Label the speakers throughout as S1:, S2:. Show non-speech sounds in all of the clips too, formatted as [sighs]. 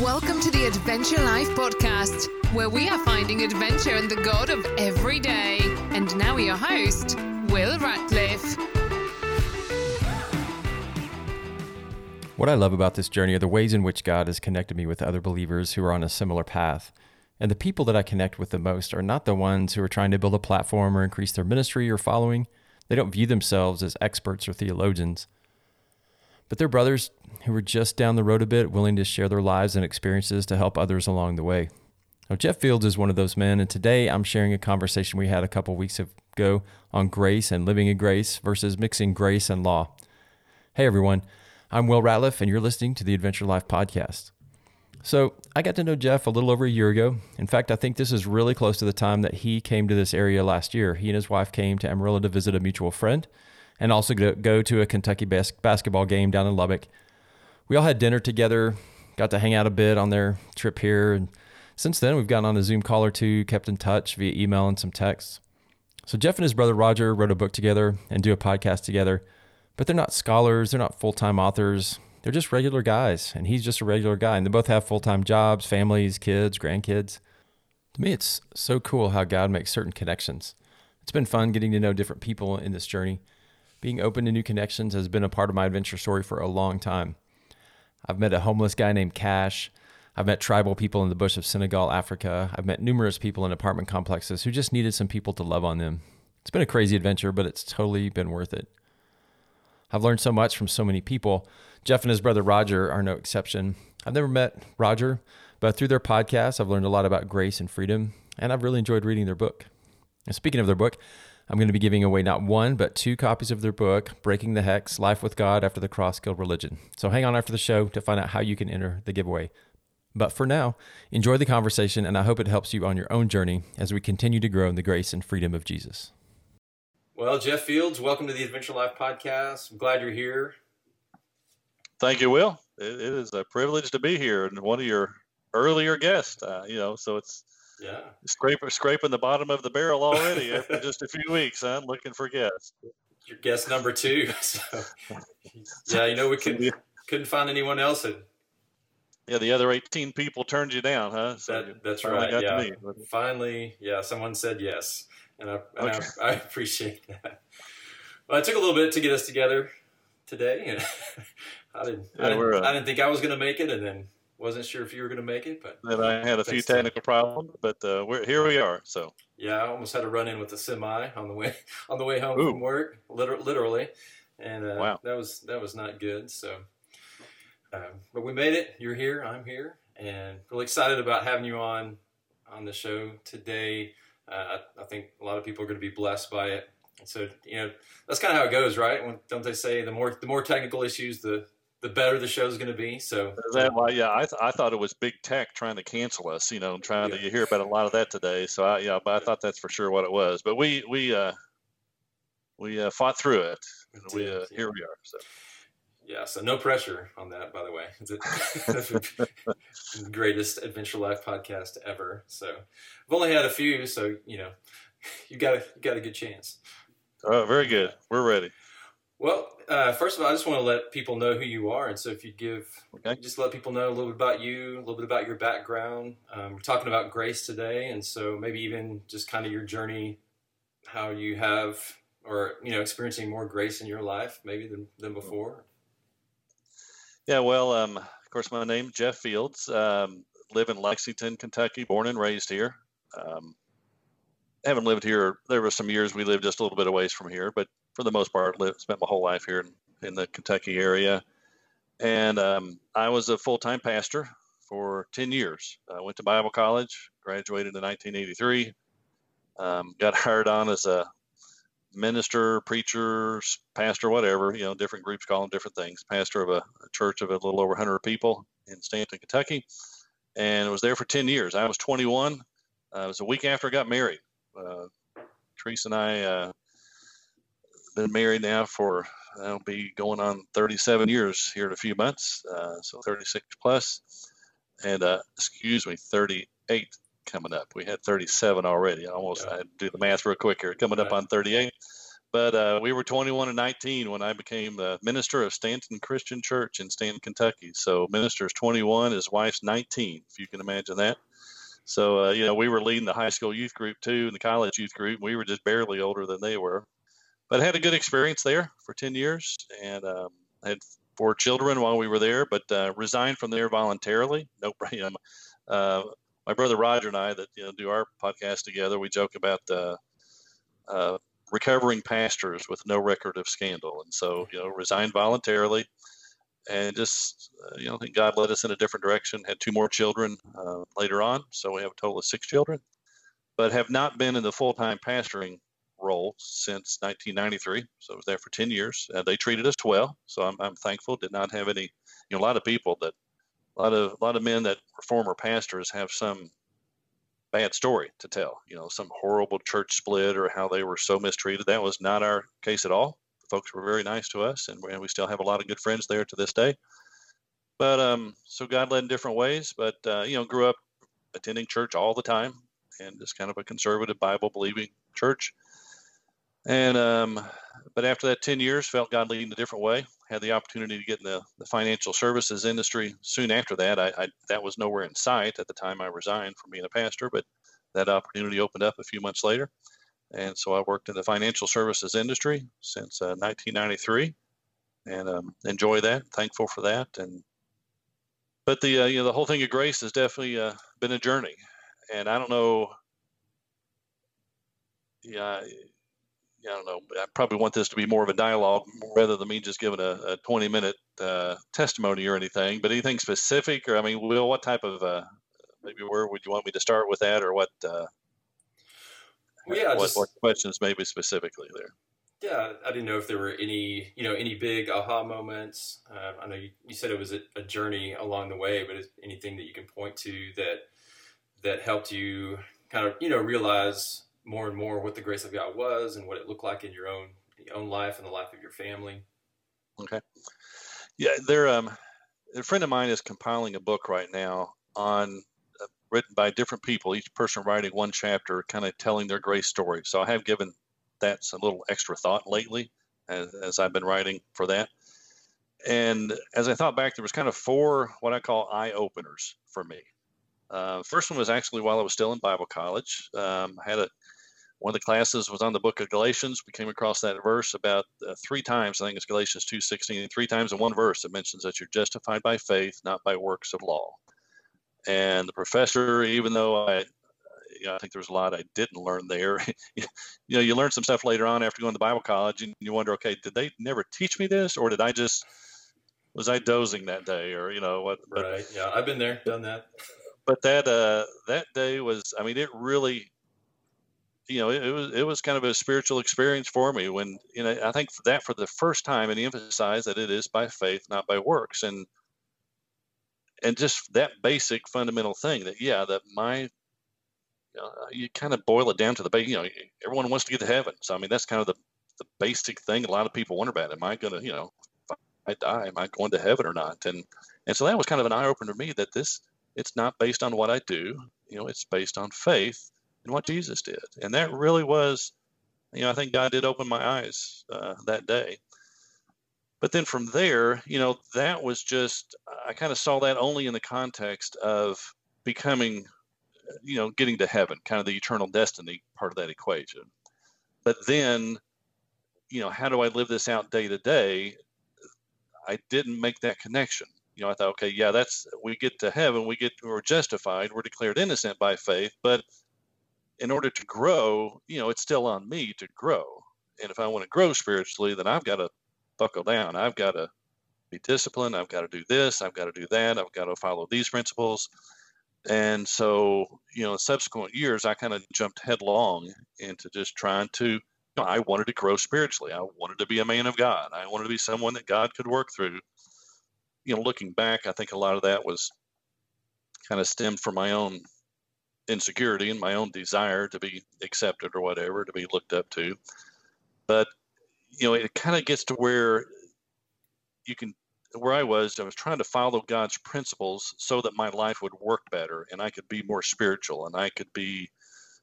S1: Welcome to the Adventure Life podcast, where we are finding adventure in the God of every day. And now, your host, Will Ratcliffe.
S2: What I love about this journey are the ways in which God has connected me with other believers who are on a similar path. And the people that I connect with the most are not the ones who are trying to build a platform or increase their ministry or following. They don't view themselves as experts or theologians. But they're brothers who were just down the road a bit, willing to share their lives and experiences to help others along the way. Now, Jeff Fields is one of those men, and today I'm sharing a conversation we had a couple weeks ago on grace and living in grace versus mixing grace and law. Hey everyone, I'm Will Ratliff, and you're listening to the Adventure Life podcast. So, I got to know Jeff a little over a year ago. In fact, I think this is really close to the time that he came to this area last year. He and his wife came to Amarillo to visit a mutual friend and also go to a Kentucky bas- basketball game down in Lubbock. We all had dinner together, got to hang out a bit on their trip here. And since then, we've gotten on a Zoom call or two, kept in touch via email and some texts. So, Jeff and his brother Roger wrote a book together and do a podcast together, but they're not scholars, they're not full time authors. They're just regular guys, and he's just a regular guy. And they both have full time jobs, families, kids, grandkids. To me, it's so cool how God makes certain connections. It's been fun getting to know different people in this journey being open to new connections has been a part of my adventure story for a long time. I've met a homeless guy named Cash. I've met tribal people in the bush of Senegal, Africa. I've met numerous people in apartment complexes who just needed some people to love on them. It's been a crazy adventure, but it's totally been worth it. I've learned so much from so many people. Jeff and his brother Roger are no exception. I've never met Roger, but through their podcast, I've learned a lot about grace and freedom, and I've really enjoyed reading their book. And speaking of their book, I'm going to be giving away not one, but two copies of their book, Breaking the Hex Life with God After the Cross Killed Religion. So hang on after the show to find out how you can enter the giveaway. But for now, enjoy the conversation, and I hope it helps you on your own journey as we continue to grow in the grace and freedom of Jesus. Well, Jeff Fields, welcome to the Adventure Life podcast. I'm glad you're here.
S3: Thank you, Will. it, it is a privilege to be here and one of your earlier guests. Uh, you know, so it's
S2: yeah.
S3: Scraping scraping the bottom of the barrel already after [laughs] just a few weeks. I'm looking for guests.
S2: Your guest number two. [laughs] So, yeah, you know we couldn't couldn't find anyone else. That,
S3: yeah, the other 18 people turned you down, huh?
S2: So that, that's right. Yeah. Finally, yeah, someone said yes, and I and okay. I, I, appreciate that. Well, it took a little bit to get us together today, and [laughs] I didn't yeah, I, didn't, uh, I didn't think I was going to make it, and then wasn't sure if you were going to make it, but
S3: and I had a few technical problems, but uh, we're here. We are. So
S2: yeah, I almost had to run in with a semi on the way [laughs] on the way home Ooh. from work, literally, literally, and uh, wow. that was that was not good. So, um, but we made it. You're here. I'm here, and really excited about having you on on the show today. Uh, I, I think a lot of people are going to be blessed by it. And so you know that's kind of how it goes, right? When, don't they say the more the more technical issues, the the better the show's going to be. So
S3: that why? Yeah, I, th- I thought it was big tech trying to cancel us. You know, trying yeah. to you hear about a lot of that today. So I, yeah, but I thought that's for sure what it was. But we we uh, we uh, fought through it. And we uh, here we are. So.
S2: Yeah, so no pressure on that, by the way. [laughs] It's the [laughs] greatest Adventure Life podcast ever. So I've only had a few, so you know, [laughs] you got a you got a good chance.
S3: Oh, very good. We're ready.
S2: Well, uh, first of all, I just want to let people know who you are, and so if you give, okay. just let people know a little bit about you, a little bit about your background. Um, we're talking about grace today, and so maybe even just kind of your journey, how you have, or you know, experiencing more grace in your life, maybe than than before.
S3: Yeah, well, um, of course, my name Jeff Fields. Um, live in Lexington, Kentucky. Born and raised here. Um, haven't lived here. There were some years we lived just a little bit away from here, but for the most part, lived, spent my whole life here in, in the Kentucky area. And um, I was a full time pastor for 10 years. I went to Bible college, graduated in 1983, um, got [laughs] hired on as a minister, preacher, pastor, whatever, you know, different groups call them different things. Pastor of a, a church of a little over 100 people in Stanton, Kentucky. And was there for 10 years. I was 21. Uh, it was a week after I got married. Uh, Teresa and I uh, been married now for I'll be going on 37 years here in a few months, uh, so 36 plus, and uh, excuse me, 38 coming up. We had 37 already. I almost yeah. I had to do the math real quick here. Coming up on 38, but uh, we were 21 and 19 when I became the minister of Stanton Christian Church in Stanton, Kentucky. So minister is 21, his wife's 19, if you can imagine that. So uh, you know, we were leading the high school youth group too, and the college youth group. We were just barely older than they were, but I had a good experience there for 10 years, and um, had four children while we were there. But uh, resigned from there voluntarily. No, um, [laughs] uh, my brother Roger and I that you know do our podcast together. We joke about uh, uh, recovering pastors with no record of scandal, and so you know resigned voluntarily, and just uh, you know I think God led us in a different direction. Had two more children uh, later on, so we have a total of six children, but have not been in the full time pastoring role since 1993. So I was there for 10 years. Uh, they treated us well, so I'm, I'm thankful. Did not have any, you know, a lot of people that, a lot of a lot of men that were former pastors have some bad story to tell. You know, some horrible church split or how they were so mistreated. That was not our case at all. The folks were very nice to us, and we still have a lot of good friends there to this day. But um, so God led in different ways. But uh, you know, grew up attending church all the time, and just kind of a conservative Bible believing church. And um, but after that 10 years, felt God leading a different way. Had the opportunity to get in the, the financial services industry. Soon after that, I, I, that was nowhere in sight at the time I resigned from being a pastor, but that opportunity opened up a few months later. And so I worked in the financial services industry since uh, 1993, and um, enjoy that. Thankful for that. And but the uh, you know the whole thing of grace has definitely uh, been a journey, and I don't know. Yeah, I don't know. I probably want this to be more of a dialogue rather than me just giving a, a 20 minute uh, testimony or anything. But anything specific, or I mean, Will, what type of uh, maybe where would you want me to start with that, or what? Uh,
S2: well, yeah,
S3: what,
S2: just,
S3: what questions maybe specifically there?
S2: Yeah, I didn't know if there were any, you know, any big aha moments. Uh, I know you, you said it was a, a, journey along the way, but is anything that you can point to that that helped you kind of, you know, realize more and more what the grace of God was and what it looked like in your own your own life and the life of your family.
S3: Okay. Yeah, there. Um, a friend of mine is compiling a book right now on uh, written by different people, each person writing one chapter, kind of telling their grace story. So I have given that some little extra thought lately as, as I've been writing for that. And as I thought back, there was kind of four what I call eye openers for me. Uh, first one was actually while I was still in Bible college. Um, I had a one of the classes was on the book of Galatians. We came across that verse about uh, three times. I think it's Galatians 2.16. Three times in one verse it mentions that you're justified by faith, not by works of law. And the professor, even though I, you know, I think there's a lot I didn't learn there. [laughs] you know, you learn some stuff later on after going to Bible college, and you wonder, okay, did they never teach me this, or did I just was I dozing that day, or you know what?
S2: Right. Yeah, I've been there, done that.
S3: But that uh, that day was, I mean, it really you know, it, it, was it was kind of a spiritual experience for me when you know I think that for the first time, and he emphasized that it is by faith, not by works, and and just that basic fundamental thing that yeah, that my you, know, you kind of boil it down to the base. You know, everyone wants to get to heaven, so I mean that's kind of the the basic thing a lot of people wonder about. Am I going to you know I die, am I going to heaven or not? And and so that was kind of an eye opener to me that this it's not based on what I do. You know, it's based on faith and what Jesus did. And that really was, you know, I think God did open my eyes uh, that day. But then from there, you know, that was just, I kind of saw that only in the context of becoming, you know, getting to heaven, kind of the eternal destiny part of that equation. But then, you know, how do I live this out day to day? I didn't make that connection. You know, I thought, okay, yeah, that's we get to heaven, we get we're justified, we're declared innocent by faith, but in order to grow, you know, it's still on me to grow. And if I want to grow spiritually, then I've got to buckle down. I've got to be disciplined. I've got to do this. I've got to do that. I've got to follow these principles. And so, you know, subsequent years, I kind of jumped headlong into just trying to, you know, I wanted to grow spiritually. I wanted to be a man of God. I wanted to be someone that God could work through. You know, looking back, I think a lot of that was kind of stemmed from my own insecurity and my own desire to be accepted or whatever, to be looked up to. But, you know, it kind of gets to where you can, where I was, I was trying to follow God's principles so that my life would work better and I could be more spiritual and I could be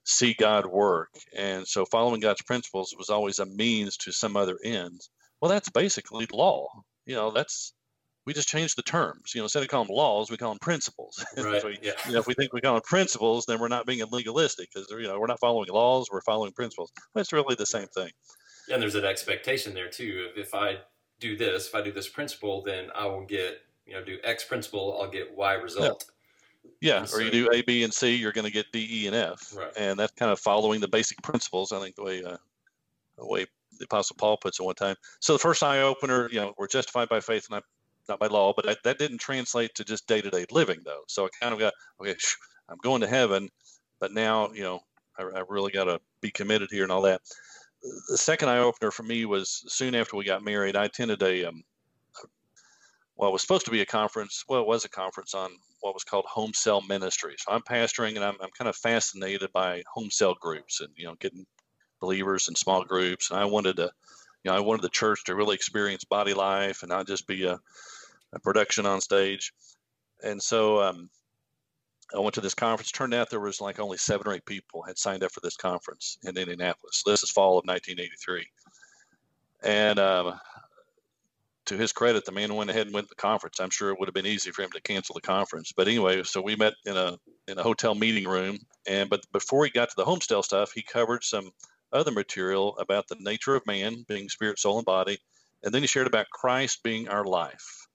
S3: see God work. And so following God's principles was always a means to some other ends. Well, that's basically law. You know, that's we just change the terms. You know, instead of calling them laws, we call them principles. [laughs]
S2: Right.
S3: we,
S2: yeah.
S3: you know, if we think we call them principles, then we're not being legalistic because you know we're not following laws, we're following principles. But it's really the same thing.
S2: And there's an expectation there too. If, if I do this, if I do this principle, then I will get you know do X principle, I'll get Y result.
S3: Yeah,
S2: And
S3: or you do A, B, and C, you're going to get D, E, and F,
S2: Right.
S3: and that's kind of following the basic principles. I think the way uh, the way the Apostle Paul puts it one time. So the first eye opener, you know, we're justified by faith, not not by law, but that, that didn't translate to just day to day living though. So I kind of got okay. [laughs] I'm going to heaven, but now you know I, I really got to be committed here and all that. The second eye opener for me was soon after we got married. I attended a um, well, it was supposed to be a conference. Well, it was a conference on what was called home cell ministry. So I'm pastoring, and I'm, I'm kind of fascinated by home cell groups and you know getting believers in small groups. And I wanted to, you know, I wanted the church to really experience body life and not just be a production on stage. And so um, I went to this conference. Turned out there was like only seven or eight people had signed up for this conference in Indianapolis. This is fall of 1983, and um, to his credit, the man went ahead and went to the conference. I'm sure it would have been easy for him to cancel the conference. But anyway, so we met in a in a hotel meeting room, and but before he got to the home cell stuff, he covered some other material about the nature of man being spirit, soul, and body, and then he shared about Christ being our life,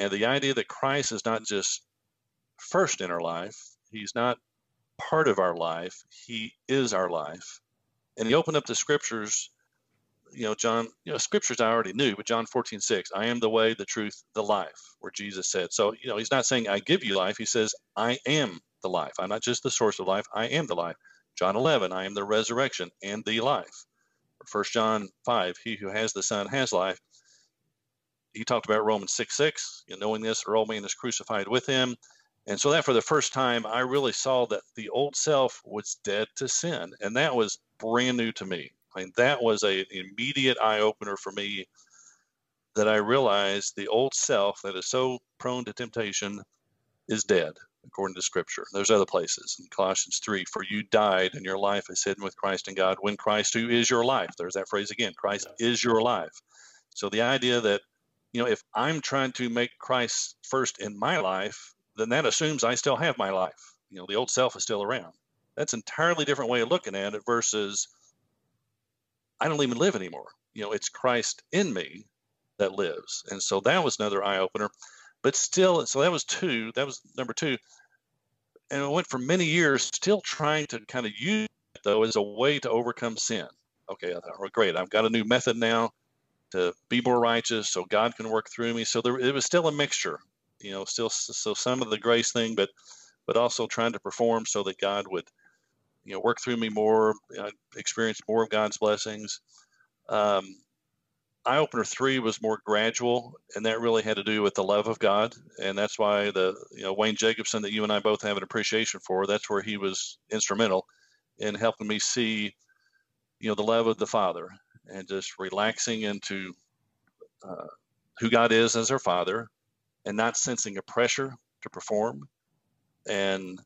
S3: and the idea that Christ is not just first in our life, he's not part of our life, he is our life, and he opened up the scriptures you know, John, you know, scriptures I already knew, but John 14, 6, I am the way, the truth, the life, where Jesus said. So, you know, he's not saying I give you life. He says, I am the life. I'm not just the source of life. I am the life. John 11, I am the resurrection and the life. First John 5, he who has the Son has life. He talked about Romans 6, 6, you know, knowing this, our old man is crucified with him. And so that for the first time, I really saw that the old self was dead to sin. And that was brand new to me. I mean, that was a, an immediate eye opener for me that I realized the old self that is so prone to temptation is dead, according to Scripture. There's other places in Colossians 3 For you died, and your life is hidden with Christ in God when Christ, who is your life, there's that phrase again Christ is your life. So the idea that, you know, if I'm trying to make Christ first in my life, then that assumes I still have my life. You know, the old self is still around. That's an entirely different way of looking at it versus I don't even live anymore. You know, it's Christ in me that lives. And so that was another eye opener. But still, so that was two. That was number two. And I went for many years still trying to kind of use it, though, as a way to overcome sin. Okay, I thought, well, great. I've got a new method now to be more righteous so God can work through me. So there, it was still a mixture, you know, still, so some of the grace thing, but, but also trying to perform so that God would, you know, work through me more, you know, experience more of God's blessings. Um, eye opener three was more gradual, and that really had to do with the love of God, and that's why the you know Wayne Jacobsen that you and I both have an appreciation for. That's where he was instrumental in helping me see, you know, the love of the Father, and just relaxing into uh, who God is as our Father, and not sensing a pressure to perform, and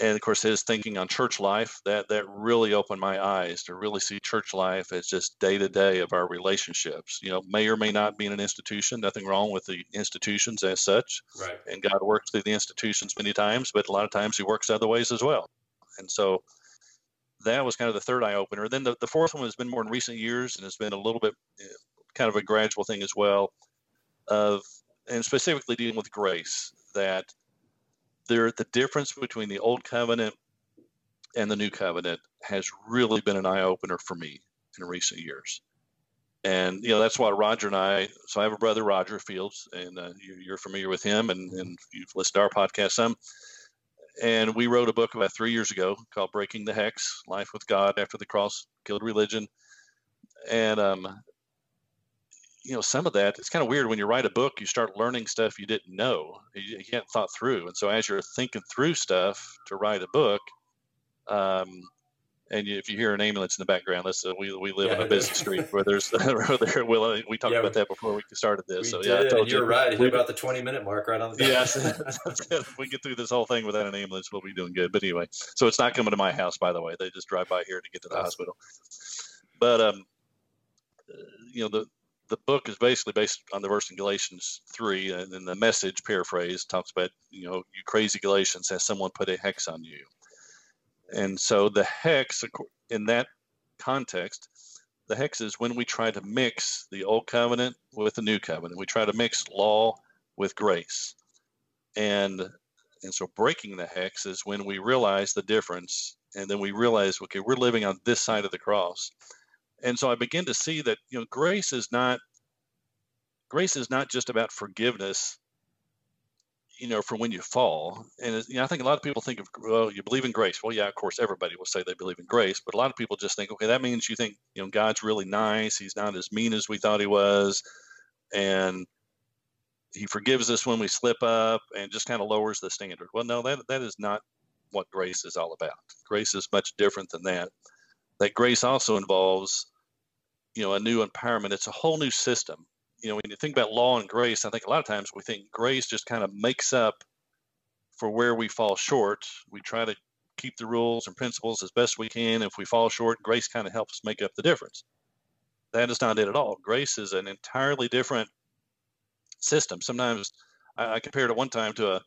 S3: and of course his thinking on church life that that really opened my eyes to really see church life as just day to day of our relationships. You know may or may not be in an institution nothing wrong with the institutions as such.
S2: Right.
S3: and god works through the institutions many times but a lot of times he works other ways as well. And so that was kind of the third eye opener then the, the fourth one has been more in recent years and it's been a little bit eh, kind of a gradual thing as well of and specifically dealing with grace that there the difference between the old covenant and the new covenant has really been an eye opener for me in recent years. And you know that's why Roger and I. So I have a brother, Roger Fields, and uh, you, you're familiar with him, and, and you've listened to our podcast some. And we wrote a book about three years ago called "Breaking the Hex: Life with God After the Cross Killed Religion." And um, you know, some of that, it's kind of weird when you write a book, you start learning stuff you didn't know, you, you hadn't thought through. And so as you're thinking through stuff to write a book, um, and if you hear an ambulance in the background, that's uh, we we live yeah, in a busy street where there's [laughs] there. Will we talked yeah, about that before we started this?
S2: so
S3: yeah,
S2: you're you, right. Hit about the 20 minute mark right on the.
S3: Yes, [laughs] if [laughs] we get through this whole thing without an ambulance, we'll be doing good. But anyway, so it's not coming to my house, by the way. They just drive by here to get to the hospital. But um, you know the the book is basically based on the verse in Galatians 3, and then the message paraphrase talks about, you know, you crazy Galatians, has someone put a hex on you? And so the hex, in that context, the hex is when we try to mix the old covenant with the new covenant. We try to mix law with grace. And and so breaking the hex is when we realize the difference and then we realize okay we're living on this side of the cross and so i begin to see that you know grace is not grace is not just about forgiveness you know, for when you fall. And you know, I think a lot of people think of, well, you believe in grace. Well, yeah, of course, everybody will say they believe in grace, but a lot of people just think, okay, that means you think, you know, God's really nice. He's not as mean as we thought he was, and he forgives us when we slip up, and just kind of lowers the standard. Well, no, that that is not what grace is all about. Grace is much different than that. That grace also involves, you know, a new empowerment. It's a whole new system you know, when you think about law and grace, I think a lot of times we think grace just kind of makes up for where we fall short. We try to keep the rules and principles as best we can. If we fall short, grace kind of helps make up the difference. That is not it at all. Grace is an entirely different system. Sometimes I, I compared it one time to a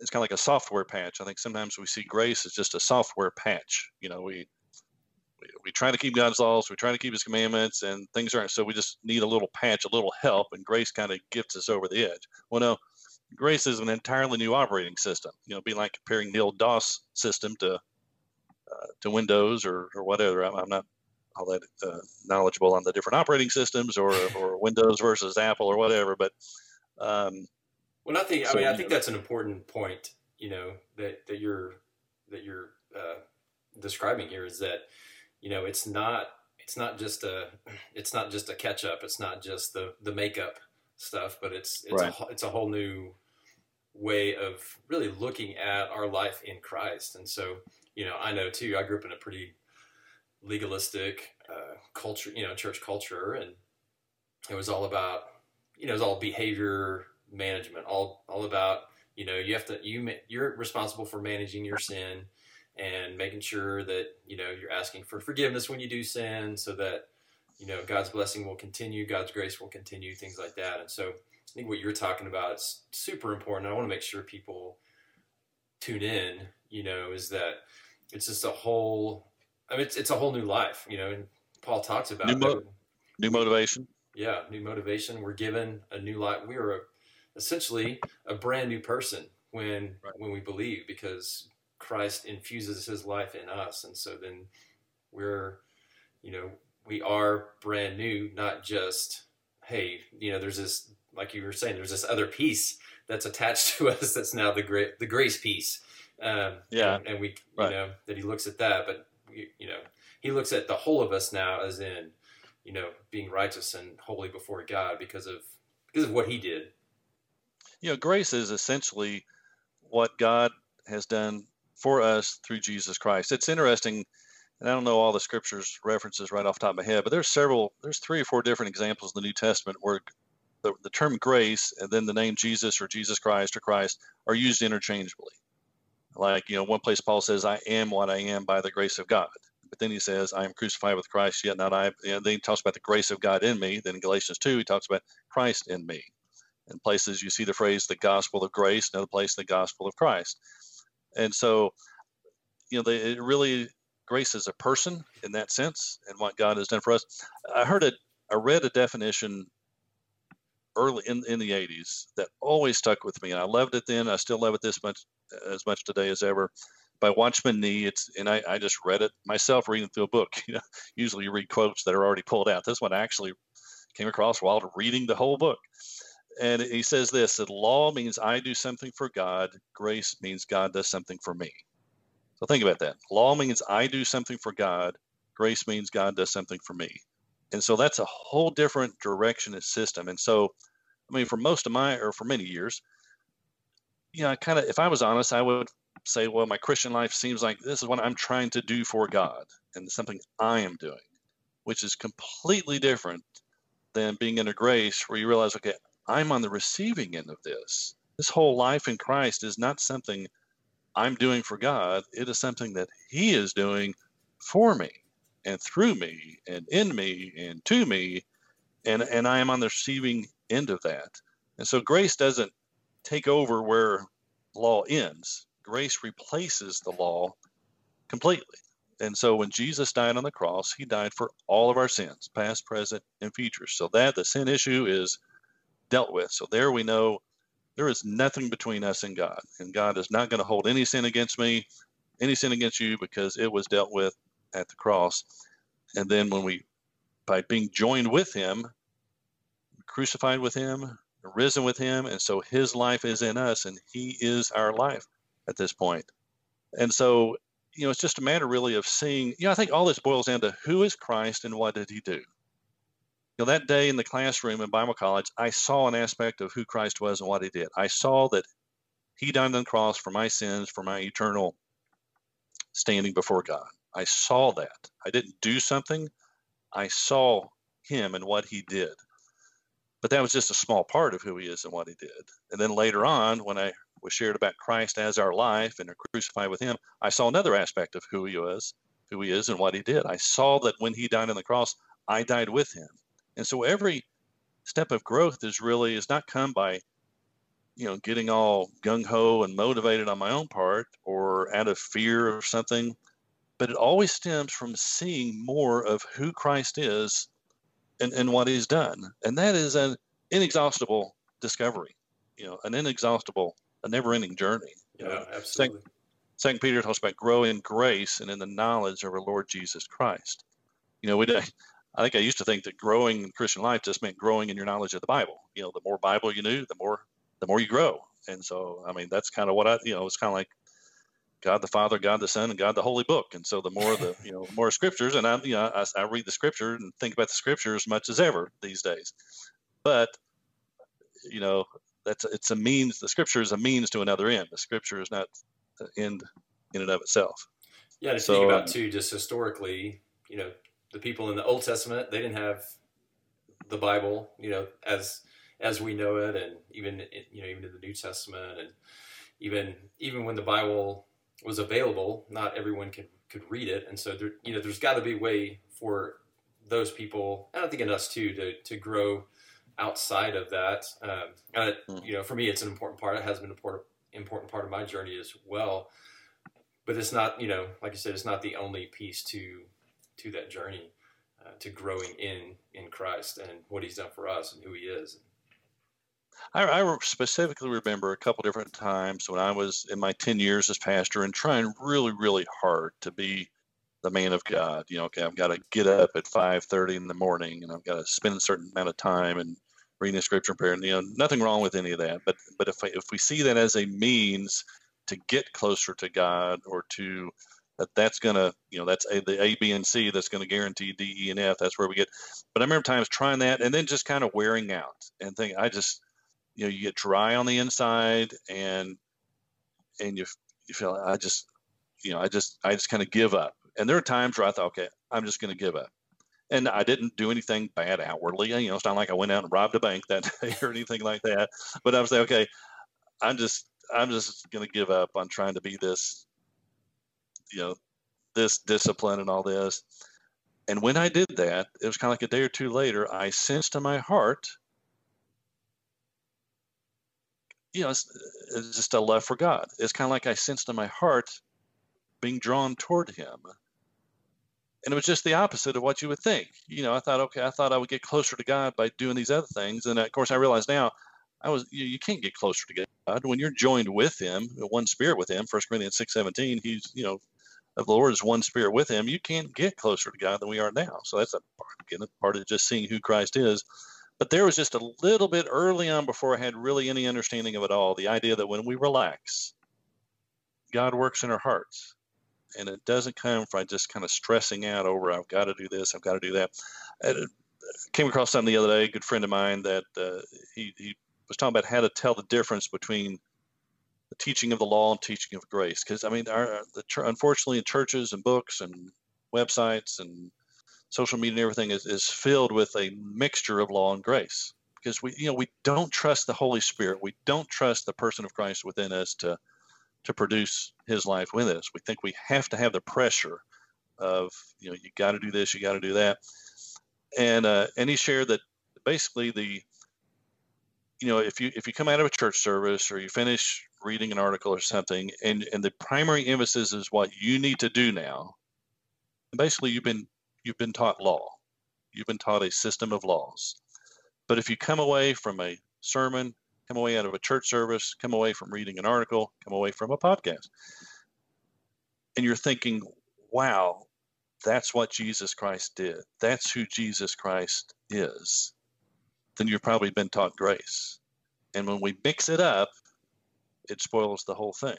S3: it's kind of like a software patch. I think sometimes we see grace as just a software patch. You know, we we try to keep God's laws, we try to keep His commandments, and things aren't. So we just need a little patch, a little help, and grace kind of gets us over the edge. Well, no, grace is an entirely new operating system. You know, be like comparing the old DOS system to uh, to Windows or or whatever. I'm, I'm not all that uh, knowledgeable on the different operating systems or or Windows versus Apple or whatever, but. Um,
S2: well, I think so, I mean I think that's an important point. You know that that you're that you're uh, describing here is that you know, it's not it's not just a it's not just a catch up. It's not just the the makeup stuff, but it's it's right. a it's a whole new way of really looking at our life in Christ. And so, you know, I know too. I grew up in a pretty legalistic uh, culture, you know, church culture, and it was all about you know, it was all behavior management, all all about you know, you have to you you're responsible for managing your sin and making sure that you know you're asking for forgiveness when you do sin so that you know God's blessing will continue, God's grace will continue, things like that. And so I think what you're talking about is super important. I want to make sure people tune in, you know, is that it's just a whole I mean it's it's a whole new life, you know, and Paul talks about
S3: new, mo- new motivation.
S2: Yeah, new motivation. We're given a new life. We are a, essentially a brand new person when right. when we believe because Christ infuses his life in us. And so then we're, you know, we are brand new, not just, hey, you know, there's this, like you were saying, there's this other piece that's attached [laughs] to us that's now the great, the grace piece. Um,
S3: yeah.
S2: And, and we, right. you know, that he looks at that, but, you know, he looks at the whole of us now as in, you know, being righteous and holy before God because of, because of what he did.
S3: You know, grace is essentially what God has done for us through Jesus Christ. It's interesting, and I don't know all the scriptures references right off the top of my head, but there's several, there's three or four different examples in the New Testament where the, the term grace and then the name Jesus or Jesus Christ or Christ are used interchangeably. Like, you know, one place Paul says, I am what I am by the grace of God. But then he says, I am crucified with Christ, yet not I. Know, then he talks about the grace of God in me. Then in Galatians 2, he talks about Christ in me. In places you see the phrase the gospel of grace, another place the gospel of Christ. And so, you know, they, it really grace is a person in that sense and what God has done for us. I heard it, I read a definition early in, in the 80s that always stuck with me. And I loved it then. I still love it this much, as much today as ever by Watchman Nee. It's, and I, I just read it myself reading through a book. [laughs] You know, usually you read quotes that are already pulled out. This one actually came across while reading the whole book and he says this that law means I do something for God, grace means God does something for me. So think about that. Law means I do something for God, grace means God does something for me. And so that's a whole different direction and system. And so, I mean, for most of my, or for many years, you know, I kind of, if I was honest, I would say, well, my Christian life seems like this is what I'm trying to do for God. and something I am doing, which is completely different than being in a grace where you realize, okay, I'm on the receiving end of this. This whole life in Christ is not something I'm doing for God, it is something that He is doing for me and through me and in me and to me. And, and I am on the receiving end of that. And so grace doesn't take over where law ends. Grace replaces the law completely. And so when Jesus died on the cross, he died for all of our sins, past, present, and future. So that the sin issue is dealt with. So there we know there is nothing between us and God. And God is not going to hold any sin against me, any sin against you, because it was dealt with at the cross. And then when we, by being joined with him, crucified with him, risen with him, and so his life is in us, and he is our life at this point. And so, you know, it's just a matter really of seeing, you know, I think all this boils down to who is Christ and what did he do? You know, that day in the classroom in Bible college, I saw an aspect of who Christ was and what he did. I saw that he died on the cross for my sins, for my eternal standing before God. I saw that. I didn't do something. I saw him and what he did. But that was just a small part of who he is and what he did. And then later on, when I was shared about Christ as our life and are crucified with him, I saw another aspect of who he was, who he is, and what he did. I saw that when he died on the cross, I died with him. And so every step of growth is really is not come by you know getting all gung-ho and motivated on my own part or out of fear or something but it always stems from seeing more of who christ is and, and what he's done. And that is an inexhaustible discovery, you know, an inexhaustible, a never ending journey.
S2: Yeah, know? absolutely.
S3: Second, Second Peter talks about grow in grace and in the knowledge of our Lord Jesus Christ. You know, we I think I used to think that growing in Christian life just meant growing in your knowledge of the Bible. You know, the more Bible you knew, the more the more you grow. And so, I mean, that's kind of what I, you know, it's kind of like God the Father, God the Son, and God the Holy Book. And so the more the you know more scriptures, and I you know I, I read the scripture and think about the scripture as much as ever these days. But you know that's it's a means. The scripture is a means to another end. The scripture is not the end in and of itself.
S2: Yeah, to so, think about um, too, just historically, you know, the people in the Old Testament they didn't have the Bible, you know, as as we know it, and even you know even in the New Testament, and even even when the Bible was available, not everyone could could read it, and so there, you know, there's got to be a way for those people, and I think in us too, to to grow outside of that. Um, and mm. you know, for me, it's an important part. It has been an important important part of my journey as well. But it's not, you know, like I said, it's not the only piece to to that journey uh, to growing in in Christ and what He's done for us and who He is.
S3: I, I specifically remember a couple different times when I was in my 10 years as pastor and trying really, really hard to be the man of God. You know, okay, I've got to get up at 5:30 in the morning, and I've got to spend a certain amount of time and reading the scripture and prayer. And you know, nothing wrong with any of that. But but if if we see that as a means to get closer to God or to that that's gonna you know that's a, the A, B, and C that's gonna guarantee D, E, and F. That's where we get. But I remember times trying that and then just kind of wearing out and think I just you know you get dry on the inside and and you you feel I just you know I just I just kind of give up. And there are times where I thought, okay, I'm just going to give up. And I didn't do anything bad outwardly. You know, it's not like I went out and robbed a bank that [laughs] day or anything like that. But I was like, okay, I'm just I'm just going to give up on trying to be this, you know, this discipline and all this. And when I did that, it was kind of like a day or two later, I sensed in my heart you know, it's, it's just a love for God. It's kind of like I sensed in my heart being drawn toward Him. And it was just the opposite of what you would think. You know, I thought, okay, I thought I would get closer to God by doing these other things. And of course, I realize now I was, you, you can't get closer to God when you're joined with Him, one spirit with Him. First Corinthians six seventeen. He's, you know, of the Lord is one spirit with Him. You can't get closer to God than we are now. So that's a part, again, part of just seeing who Christ is but there was just a little bit early on before I had really any understanding of it all the idea that when we relax, God works in our hearts. And it doesn't come from just kind of stressing out over, I've got to do this, I've got to do that. I came across something the other day, a good friend of mine, that uh, he, he was talking about how to tell the difference between the teaching of the law and teaching of grace. Because, I mean, our, the, unfortunately, in churches and books and websites and social media and everything is, is filled with a mixture of law and grace because we you know we don't trust the Holy Spirit. We don't trust the person of Christ within us to to produce His life with us. We think we have to have the pressure of you know you got to do this, you got to do that, and uh, and he shared that basically the you know if you if you come out of a church service or you finish reading an article or something and and the primary emphasis is what you need to do now basically you've been you've been taught law. You've been taught a system of laws. But if you come away from a sermon come away out of a church service come away from reading an article come away from a podcast and you're thinking wow that's what jesus christ did. That's who jesus christ is then you've probably been taught grace. And when we mix it up, it spoils the whole thing.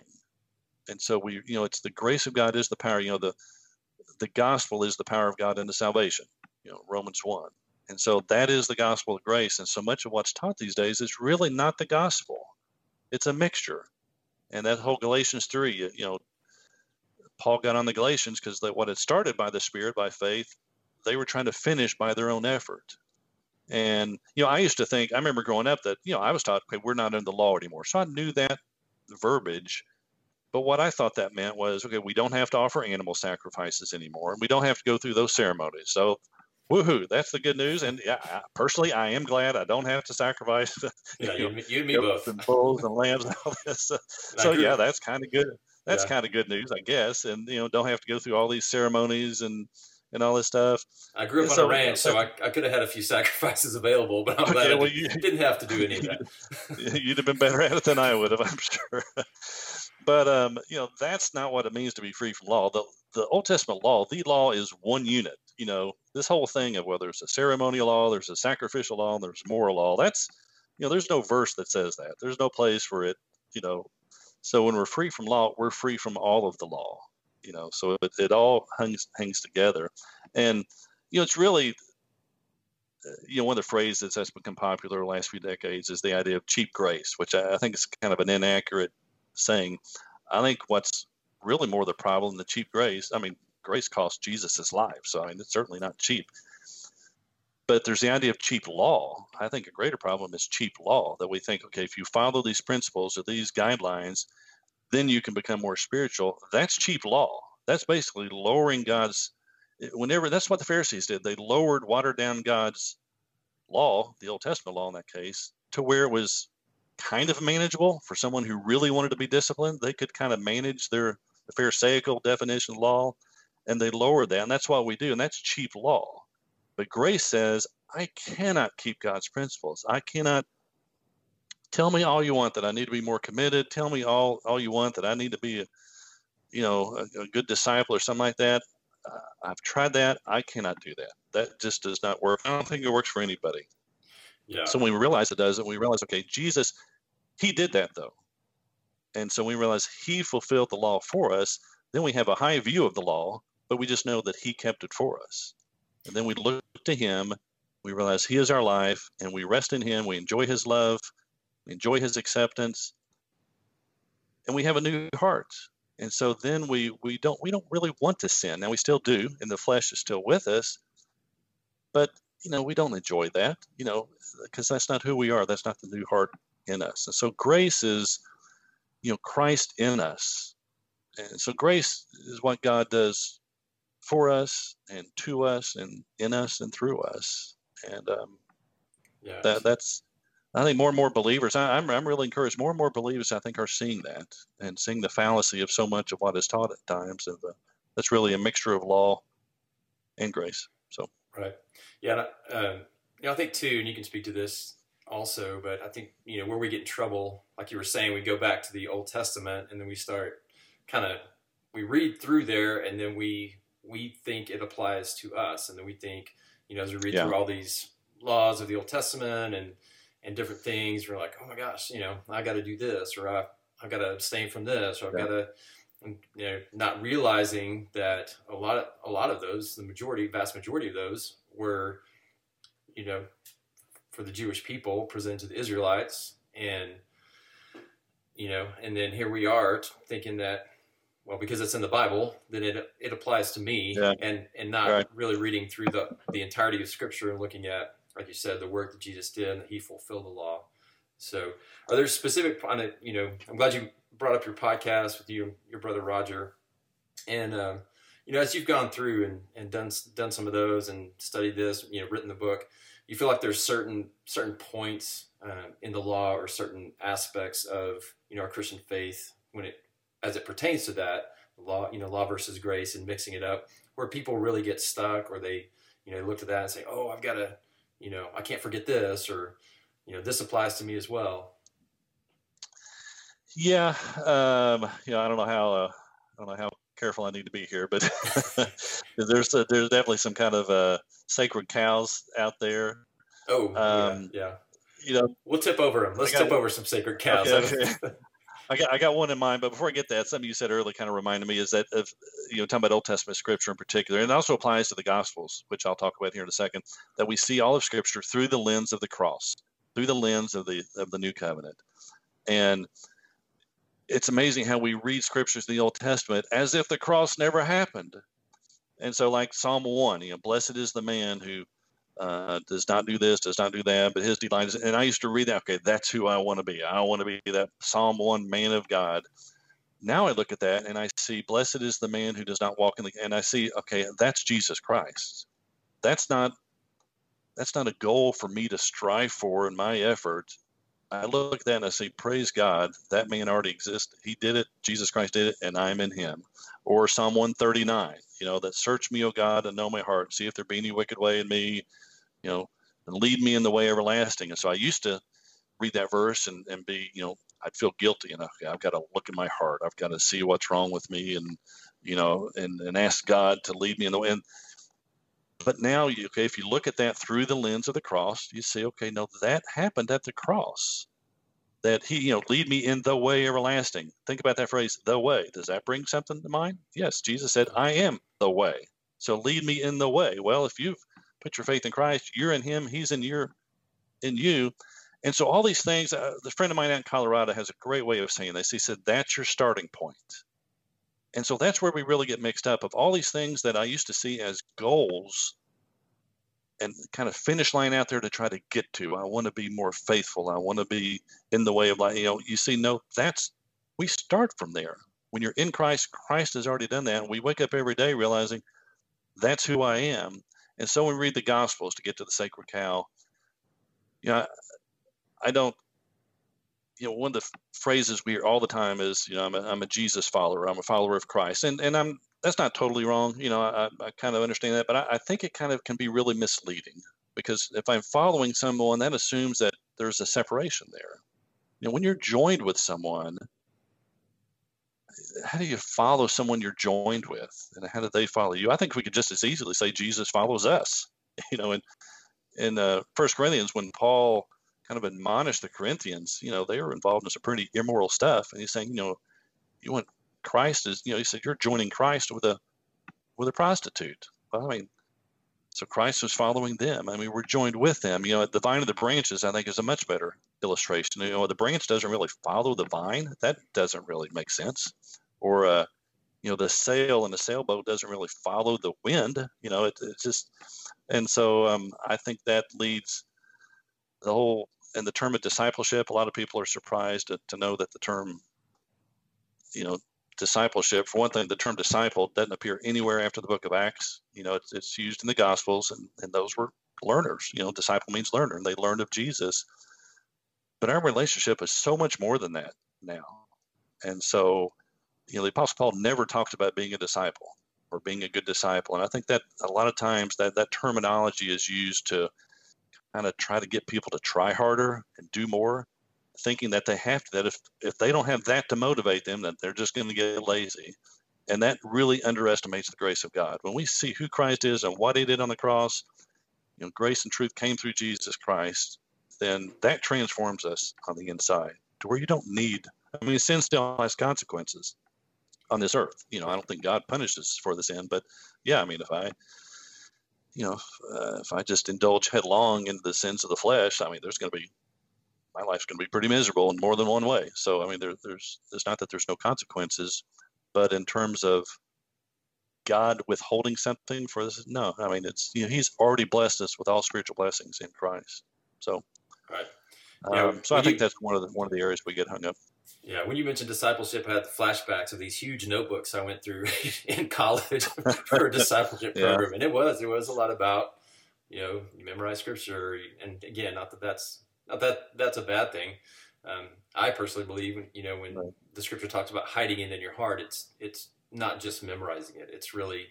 S3: And so we, you know, it's the grace of God is the power. You know, the the gospel is the power of God into salvation. You know, Romans one. And so that is the gospel of grace. And so much of what's taught these days is really not the gospel. It's a mixture. And that whole Galatians three, you, you know, Paul got on the Galatians because what had started by the Spirit, by faith, they were trying to finish by their own effort. And you know, I used to think I remember growing up that you know I was taught, okay, we're not under the law anymore, so I knew that verbiage. But what I thought that meant was, okay, we don't have to offer animal sacrifices anymore. and We don't have to go through those ceremonies. So, woohoo, that's the good news. And yeah, I, personally, I am glad I don't have to sacrifice. [laughs]
S2: Yeah, you, know, you, and me both.
S3: And bulls and lambs and all this. So, so yeah, that's kind of good. That's yeah. kind of good news, I guess. And you know, don't have to go through all these ceremonies and and all this stuff.
S2: I grew up on so, a ranch, so I, I could have had a few [laughs] sacrifices available, but I'm glad okay, well, you, didn't have to do any of
S3: that. [laughs] You'd have been better at it than I would have, I'm sure. but um, you know, that's not what it means to be free from law. The the Old Testament law, the law is one unit. You know, this whole thing of whether it's a ceremonial law, there's a sacrificial law, and there's moral law. That's you know, there's no verse that says that. There's no place for it. You know, so when we're free from law, we're free from all of the law you know so it, it all hangs hangs together. And you know it's really uh, you know one of the phrases that's become popular the last few decades is the idea of cheap grace which I, I think is kind of an inaccurate saying. I think what's really more the problem the cheap grace i mean grace cost jesus his life so i mean it's certainly not cheap. But there's the idea of cheap law. I think a greater problem is cheap law that we think, okay, if you follow these principles or these guidelines, then you can become more spiritual. That's cheap law. That's basically lowering God's. Whenever that's what the Pharisees did, they lowered, watered down God's law, the Old Testament law in that case, to where it was kind of manageable for someone who really wanted to be disciplined. They could kind of manage their the Pharisaical definition of law, and they lowered that. And that's what we do, and that's cheap law. But grace says, I cannot keep God's principles. I cannot tell me all you want that I need to be more committed. Tell me all all you want that I need to be, a, you know, a, a good disciple or something like that. Uh, I've tried that. I cannot do that. That just does not work. I don't think it works for anybody. Yeah. So when we realize it doesn't, we realize, okay, Jesus, he did that though. And so we realize he fulfilled the law for us. Then we have a high view of the law, but we just know that he kept it for us. And then we look to him. We realize he is our life, and we rest in him. We enjoy his love we enjoy his acceptance, and we have a new heart. And so then we we don't we don't really want to sin. Now we still do, and the flesh is still with us, but you know we don't enjoy that. You know because that's not who we are. That's not the new heart in us. And so grace is, you know, Christ in us. And so grace is what God does for us and to us and in us and through us. And um, yeah. that that's I think more and more believers, I, am I'm, I'm really encouraged. More and more believers, I think, are seeing that and seeing the fallacy of so much of what is taught at times. Of uh, that's really a mixture of law and grace. So
S2: right, yeah, um, you know, I think too, and you can speak to this also, but I think you know where we get in trouble, like you were saying, we go back to the Old Testament and then we start kind of we read through there and then we we think it applies to us, and then we think you know as we read yeah. through all these laws of the Old Testament and and different things. We're like, oh my gosh, you know, I got to do this, or I, I've got to abstain from this, or I've yeah. got to, you know, not realizing that a lot of a lot of those, the majority, vast majority of those, were, you know, for the Jewish people presented to the Israelites, and you know, and then here we are thinking that well, because it's in the Bible, then it it applies to me,
S3: Yeah.
S2: and and not
S3: Right.
S2: really reading through the the entirety of Scripture and looking at, like you said, the work that Jesus did that He fulfilled the law. So, are there specific? You know, I'm glad you brought up your podcast with you your brother Roger, and um, you know, as you've gone through and, and done done some of those and studied this, you know, written the book, you feel like there's certain certain points um, in the law or certain aspects of you know our Christian faith when it as it pertains to that law, you know, law versus grace and mixing it up, where people really get stuck or they, you know, look at that and say, oh, I've got to, you know, I can't forget this or, you know, this applies to me as well.
S3: Yeah, um, you know, I don't know how uh, I don't know how careful I need to be here, but [laughs] there's a, there's definitely some kind of uh, sacred cows out there.
S2: Oh,
S3: Um,
S2: yeah, yeah.
S3: You know,
S2: We'll tip over them. Let's
S3: got-
S2: tip over some sacred cows.
S3: Okay, okay. [laughs] I got I got one in mind, but before I get that, something you said earlier kind of reminded me is that of you know talking about Old Testament scripture in particular, and it also applies to the Gospels, which I'll talk about here in a second. That we see all of Scripture through the lens of the cross, through the lens of the of the New Covenant, and it's amazing how we read scriptures in the Old Testament as if the cross never happened. And so, like Psalm one, you know, blessed is the man who uh, does not do this, does not do that, but his delight is. And I used to read that. Okay, that's who I want to be. I want to be that Psalm one man of God. Now I look at that and I see, blessed is the man who does not walk in the. And I see, okay, that's Jesus Christ. That's not. That's not a goal for me to strive for in my effort. I look at that and I say, praise God, that man already exists. He did it. Jesus Christ did it, and I'm in Him. Or Psalm 139, you know, that search me, O God, and know my heart. See if there be any wicked way in me, you know, and lead me in the way everlasting. And so I used to read that verse and, and be, you know, I'd feel guilty. And I've got to look in my heart. I've got to see what's wrong with me and, you know, and, and ask God to lead me in the way. And, but now, you, okay, if you look at that through the lens of the cross, you see, okay, no, that happened at the cross. That he, you know, lead me in the way everlasting. Think about that phrase, the way. Does that bring something to mind? Yes, Jesus said, I am the way. So lead me in the way. Well, if you've put your faith in Christ, you're in him, he's in your in you. And so all these things, uh, the friend of mine out in Colorado has a great way of saying this. He said, that's your starting point. And so that's where we really get mixed up of all these things that I used to see as goals and kind of finish line out there to try to get to. I want to be more faithful. I want to be in the way of like, you know, you see, no, that's, we start from there. When you're in Christ, Christ has already done that. We wake up every day realizing that's who I am. And so we read the Gospels to get to the sacred cow, you know, I, I don't, you know, one of the phrases we hear all the time is, you know, I'm a, I'm a Jesus follower. I'm a follower of Christ. And, and I'm, that's not totally wrong. You know, I, I kind of understand that, but I, I think it kind of can be really misleading because if I'm following someone, that assumes that there's a separation there. You know, when you're joined with someone, how do you follow someone you're joined with and how do they follow you i think we could just as easily say jesus follows us [laughs] you know in in uh, first corinthians when paul kind of admonish the corinthians you know they were involved in some pretty immoral stuff. And he's saying you know you want christ is you know he said you're joining christ with a with a prostitute. Well i mean so christ was following them. I mean we're joined with them. You know the vine of the branches i think is a much better illustration. You know the branch doesn't really follow the vine. That doesn't really make sense. Or uh, you know the sail in a sailboat doesn't really follow the wind. You know it, it's just and so um, i think that leads the whole and the term of discipleship a lot of people are surprised to, to know that the term you know discipleship for one thing the term disciple doesn't appear anywhere after the book of acts. You know it's, it's used in the gospels and, and those were learners. You know disciple means learner and they learned of jesus. But our relationship is so much more than that now. And so you know, the Apostle Paul never talks about being a disciple or being a good disciple. And I think that a lot of times that, that terminology is used to kind of try to get people to try harder and do more, thinking that they have to, that if, if they don't have that to motivate them, that they're just going to get lazy. And that really underestimates the grace of God. When we see who Christ is and what he did on the cross, you know, grace and truth came through Jesus Christ, then that transforms us on the inside to where you don't need, I mean, sin still has consequences on this earth. You know, I don't think God punishes for the sin, but yeah, I mean, if I, you know, uh, if I just indulge headlong into the sins of the flesh, I mean, there's going to be, my life's going to be pretty miserable in more than one way. So, I mean, there, there's, it's not that there's no consequences, but in terms of God withholding something for this, no. I mean, it's you know He's already blessed us with all spiritual blessings in Christ. So,
S2: right.
S3: Yeah, um, so I think that's one of the one of the areas we get hung up.
S2: Yeah, when you mentioned discipleship, I had the flashbacks of these huge notebooks I went through [laughs] in college [laughs] for a discipleship [laughs] yeah. program, and it was it was a lot about you know you memorize scripture, and again, not that that's not that that's a bad thing. Um, I personally believe you know when right. the scripture talks about hiding it in your heart, it's it's not just memorizing it; it's really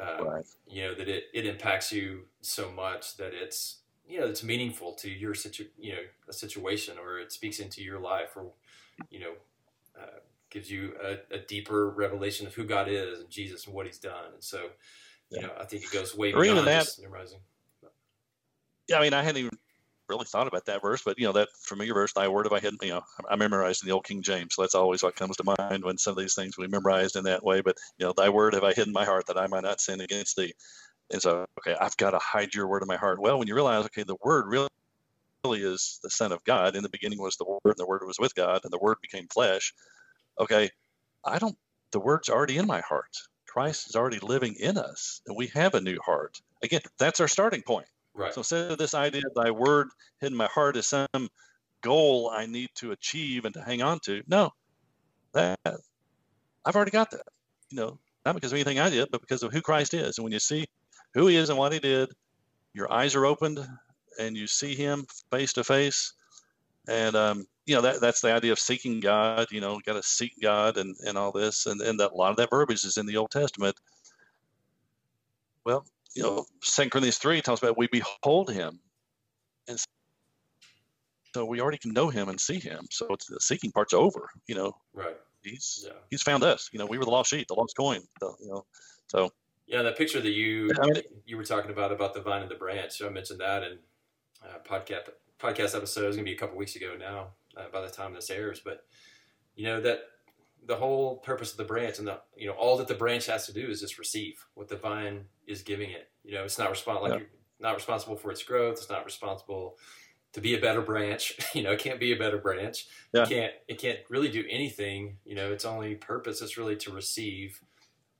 S2: uh, right. you know that it it impacts you so much that it's you know it's meaningful to your situ you know a situation or it speaks into your life or you know uh, gives you a, a, deeper revelation of who God is and Jesus and what He's done and so you yeah. know I think it goes way beyond that, just memorizing.
S3: Yeah, I mean I hadn't even really thought about that verse, but you know that familiar verse, "Thy word have I hidden." You know, I memorized in the old King James, so that's always what comes to mind when some of these things we memorized in that way. But you know, "Thy word have I hidden my heart that I might not sin against Thee." And so, okay, I've got to hide your word in my heart. Well, when you realize, okay, the word really, really is the Son of God. In the beginning was the Word, and the Word was with God, and the Word became flesh. Okay, I don't. The Word's already in my heart. Christ is already living in us, and we have a new heart. Again, that's our starting point.
S2: Right.
S3: So instead of this idea, of thy word hidden in my heart is some goal I need to achieve and to hang on to. No, that I've already got that. You know, not because of anything I did, but because of who Christ is. And when you see who he is and what he did, your eyes are opened and you see him face to face. And, um, you know, that, that's the idea of seeking God, you know, got to seek God and, and all this. And, and that a lot of that verbiage is in the Old Testament. Well, you know, Second Corinthians 3 talks about we behold him. And so we already can know him and see him. So it's the seeking part's over, you know.
S2: Right.
S3: He's yeah. he's found us. You know, we were the lost sheep, the lost coin. The, you know, so
S2: yeah, that picture that you I mean, you were talking about about the vine and the branch. So I mentioned that in uh, podcast podcast episode. It's gonna be a couple weeks ago now. Uh, by the time this airs, but you know that the whole purpose of the branch and the you know all that the branch has to do is just receive what the vine is giving it. You know, it's not respond like yeah. not responsible for its growth. It's not responsible to be a better branch. [laughs] You know, it can't be a better branch. Yeah. It can't it can't really do anything. You know, its only purpose is really to receive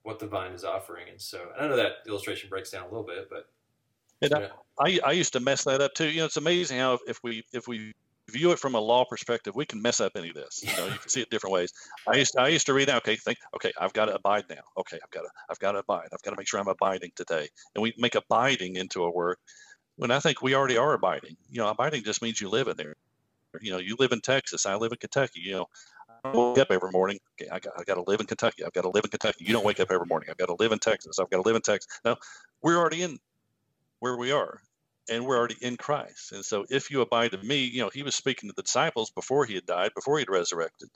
S2: what the vine is offering. And so I know that illustration breaks down a little bit, but
S3: and I, I used to mess that up too. You know, it's amazing how if we if we view it from a law perspective, we can mess up any of this. You know, you can see it different ways. I used to, I used to read that. Okay, think. Okay, I've got to abide now. Okay, I've got to I've got to abide. I've got to make sure I'm abiding today. And we make abiding into a word when I think we already are abiding. You know, abiding just means you live in there. You know, you live in Texas. I live in Kentucky. You know, I wake up every morning. Okay, I got, I got to live in Kentucky. I've got to live in Kentucky. You don't wake up every morning. I've got to live in Texas. I've got to live in Texas. No, we're already in where we are, and we're already in Christ. And so, if you abide in me, you know, he was speaking to the disciples before he had died, before he had resurrected.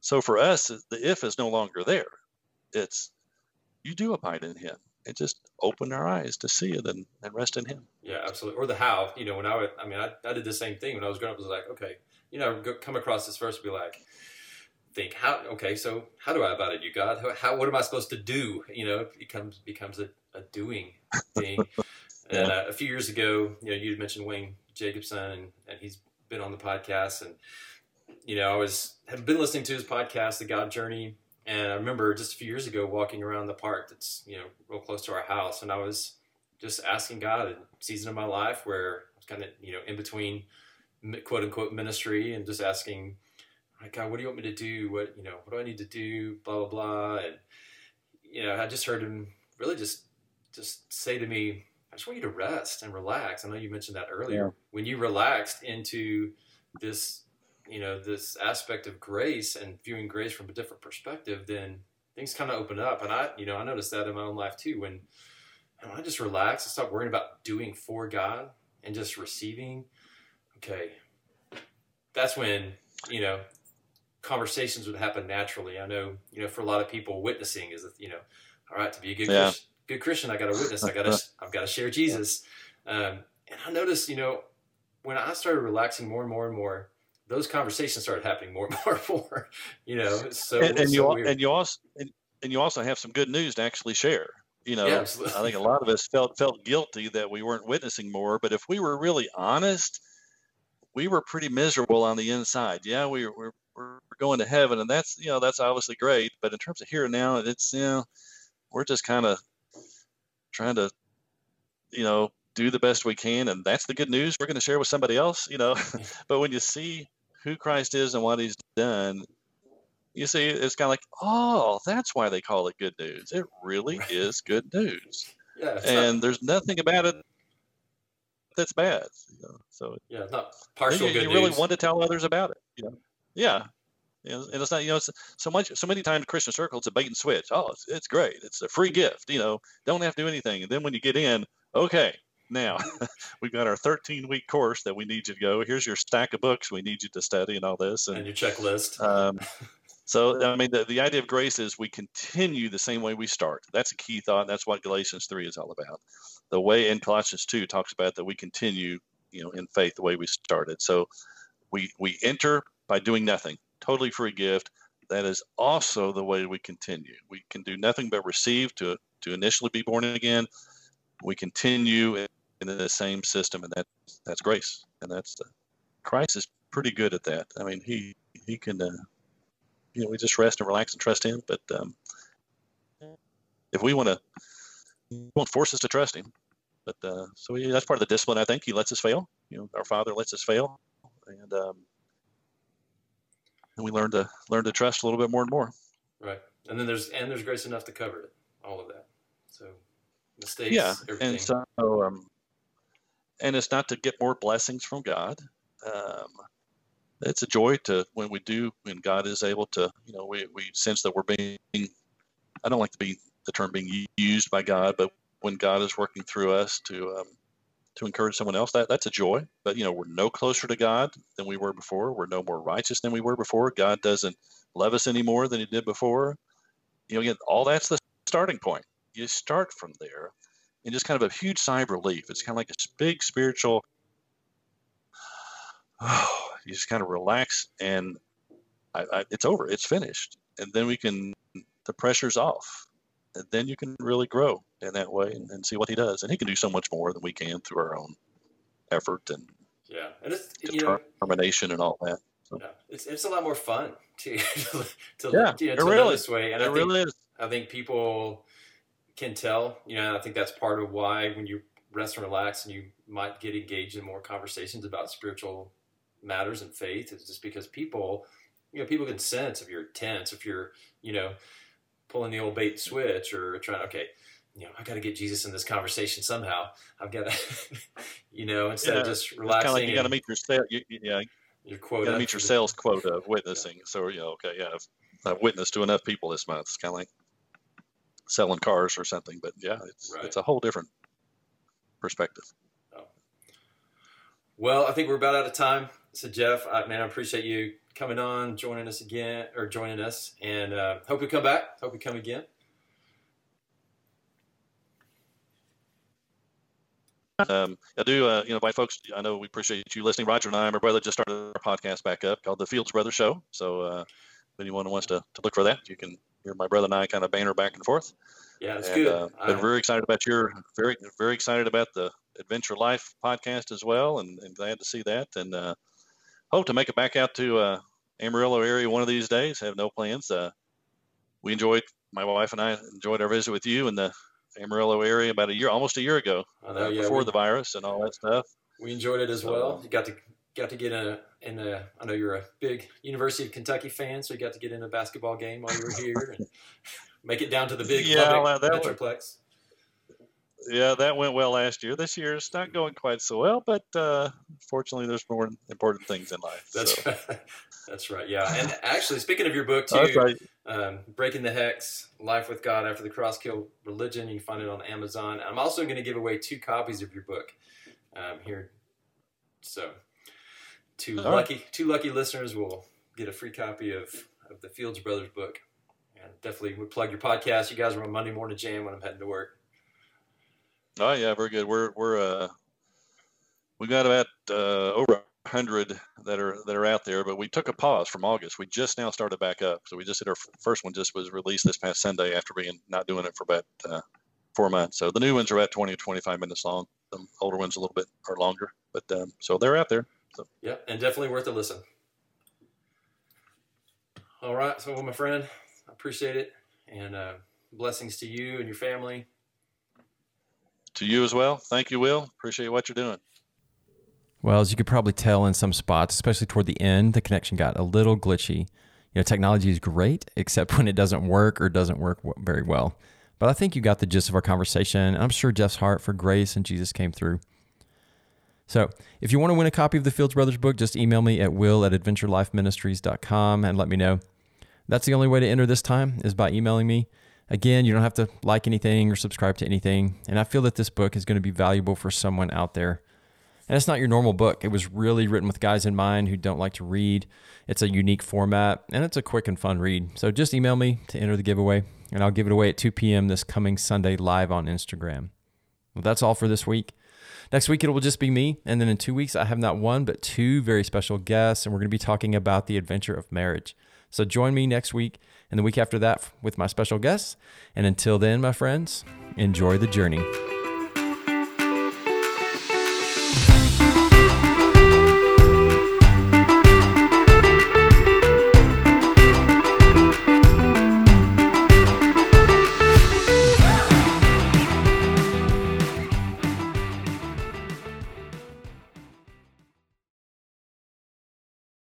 S3: So for us, the if is no longer there. It's you do abide in him and just open our eyes to see it and, and rest in him.
S2: Yeah, absolutely. Or the how. You know, when I would, I mean, I, I did the same thing when I was growing up. I was like, okay, you know, go, come across this verse, be like, think how okay so how do i abide in you god how, how, what am i supposed to do you know it becomes becomes a, a doing thing [laughs] yeah. and uh, a few years ago you know you mentioned wayne Jacobsen, and, and he's been on the podcast and you know i was have been listening to his podcast the god journey and i remember just a few years ago walking around the park that's you know real close to our house and i was just asking god a season of my life where i was kind of you know in between quote unquote ministry and just asking like, God, what do you want me to do? What, you know, what do I need to do? Blah, blah, blah. And, you know, I just heard him really just, just say to me, I just want you to rest and relax. I know you mentioned that earlier. Yeah. When you relaxed into this, you know, this aspect of grace and viewing grace from a different perspective, then things kind of open up. And I, you know, I noticed that in my own life too. When, when I just relax and stop worrying about doing for God and just receiving, okay, that's when, you know, conversations would happen naturally. I know, you know, for a lot of people, witnessing is, you know, all right, to be a good, yeah. Christ, good Christian, I got to witness. I got [laughs] to, I've got to share Jesus. Um, and I noticed, you know, when I started relaxing more and more and more, those conversations started happening more and [laughs] more and more. You know, so
S3: and, and
S2: so
S3: you and you also and, and, you also have some good news to actually share. You know, yeah, I think a lot of us felt felt guilty that we weren't witnessing more. But if we were really honest, we were pretty miserable on the inside. Yeah, we were we're going to heaven, and that's you know that's obviously great. But in terms of here and now, it's you know we're just kind of trying to you know do the best we can, and that's the good news. We're going to share with somebody else, you know. [laughs] but when you see who Christ is and what He's done, you see it's kind of like, oh, that's why they call it good news. It really [laughs] is good news.
S2: Yeah,
S3: and
S2: not,
S3: there's nothing about it that's bad. You know? So
S2: yeah, it's not partial
S3: you, you really want to tell others about it. You know? Yeah. You know, and it's not, you know, it's so much, so many times Christian circles, it's a bait and switch. Oh, it's, it's great. It's a free gift. You know, don't have to do anything. And then when you get in, okay, now [laughs] we've got our 13 week course that we need you to go. Here's your stack of books we need you to study and all this.
S2: And, and your checklist.
S3: Um, [laughs] so, I mean, the, the idea of grace is we continue the same way we start. That's a key thought. That's what Galatians 3 is all about. The way in Colossians 2 talks about that we continue, you know, in faith the way we started. So we, we enter by doing nothing, totally free gift. That is also the way we continue. We can do nothing but receive to, to initially be born again. We continue in, the same system, and that, that's grace. And that's uh, Christ is pretty good at that. I mean, he, he can, uh, you know, we just rest and relax and trust him. But um, if we want to, won't force us to trust him. But uh, so he, that's part of the discipline. I think he lets us fail. You know, our Father lets us fail, and um, and we learn to learn to trust a little bit more and more.
S2: Right, and then there's and there's grace enough to cover it, all of that. So mistakes,
S3: yeah,
S2: everything.
S3: and so um, and it's not to get more blessings from God. Um, it's a joy to when we do when God is able to, you know, we, we sense that we're being. I don't like to be the term being used by God, but when God is working through us to um, to encourage someone else, that that's a joy. But you know, we're no closer to God than we were before. We're no more righteous than we were before. God doesn't love us any more than He did before. You know, again, all that's the starting point. You start from there, and just kind of a huge sigh of relief. It's kind of like a big spiritual. Oh, [sighs] you just kind of relax, and I, I, it's over. It's finished, and then we can. The pressure's off, then you can really grow in that way and, and see what he does. And he can do so much more than we can through our own effort and
S2: yeah, and it's you know,
S3: determination and all that. So.
S2: Yeah, it's it's a lot more fun [laughs] to to, to,
S3: yeah,
S2: you know,
S3: it
S2: to
S3: really,
S2: this way. And
S3: it
S2: I think,
S3: really is.
S2: I think people can tell. You know, I think that's part of why when you rest and relax, and you might get engaged in more conversations about spiritual matters and faith, is just because people, you know, people can sense if you're tense, if you're, you know, pulling the old bait switch or trying. Okay, you know, I got to get Jesus in this conversation somehow. I've got to, [laughs] you know, instead
S3: yeah,
S2: of just relaxing.
S3: Like you got to meet your sales. You, yeah,
S2: your quota.
S3: You got to meet your sales quota of witnessing. Yeah. So you know, okay, yeah, I've, I've, witnessed to enough people this month. It's kind of like selling cars or something. But yeah, it's right. it's a whole different perspective.
S2: Oh. Well, I think we're about out of time. So Jeff, I, man, I appreciate you coming on, joining us again, or joining us, and uh, hope you come back. Hope you come again.
S3: Um, I do, uh, you know, by folks, I know we appreciate you listening. Roger and I, my brother, just started our podcast back up called the Fields Brothers Show. So uh, if anyone wants to, to look for that, you can hear my brother and I kind of banter back and forth.
S2: Yeah,
S3: and,
S2: good.
S3: Uh, been very excited about your very very excited about the Adventure Life podcast as well, and, and glad to see that. And uh, hope to make it back out to uh, Amarillo area one of these days. Have no plans. Uh, we enjoyed my wife and I enjoyed our visit with you in the Amarillo area about a year, almost a year ago,
S2: know, yeah,
S3: before
S2: we,
S3: the virus and all that stuff.
S2: We enjoyed it as so, well. You got to got to get in a in a. I know you're a big University of Kentucky fan, so you got to get in a basketball game while you were here and [laughs] make it down to the big
S3: yeah,
S2: public
S3: that
S2: metroplex.
S3: Yeah, that went well last year. This year it's not going quite so well, but uh, fortunately, there's more important things in life.
S2: That's
S3: so.
S2: right. [laughs] That's right. Yeah, and actually, speaking of your book too,
S3: right.
S2: um, "Breaking the Hex: Life with God After the Cross Killed Religion," you can find it on Amazon. I'm also going to give away two copies of your book um, here. So, two
S3: All
S2: lucky
S3: right.
S2: two lucky listeners will get a free copy of of the Fields Brothers book. And definitely would plug your podcast. You guys are on Monday Morning Jam when I'm heading to work.
S3: Oh yeah, very good. We're we're uh, we got about uh, over hundred that are that are out there, but we took a pause from August. We just now started back up, so we just did our first one. Just was released this past Sunday after being not doing it for about uh, four months. So the new ones are about 20 or 25 minutes long. The older ones a little bit are longer, but um, so they're out there. So
S2: Yeah, and definitely worth a listen.
S4: All right. So, well, my friend, I appreciate it. And uh, blessings to you and your family.
S3: To you as well. Thank you, Will. Appreciate what you're doing.
S2: Well, as you could probably tell in some spots, especially toward the end, the connection got a little glitchy. You know, technology is great, [laughs] except when it doesn't work or doesn't work very well. But I think you got the gist of our conversation. I'm sure Jeff's heart for grace and Jesus came through. So, if you want to win a copy of the Fields Brothers book, just email me at will at adventurelifeministries.com and let me know. That's the only way to enter this time is by emailing me. Again, you don't have to like anything or subscribe to anything. And I feel that this book is going to be valuable for someone out there. And it's not your normal book. It was really written with guys in mind who don't like to read. It's a unique format and it's a quick and fun read. So just email me to enter the giveaway, and I'll give it away at 2 p.m. this coming Sunday live on Instagram. Well, that's all for this week. Next week, it will just be me. And then in two weeks, I have not one, but two very special guests, and we're going to be talking about the adventure of marriage. So join me next week and the week after that with my special guests. And until then, my friends, enjoy the journey.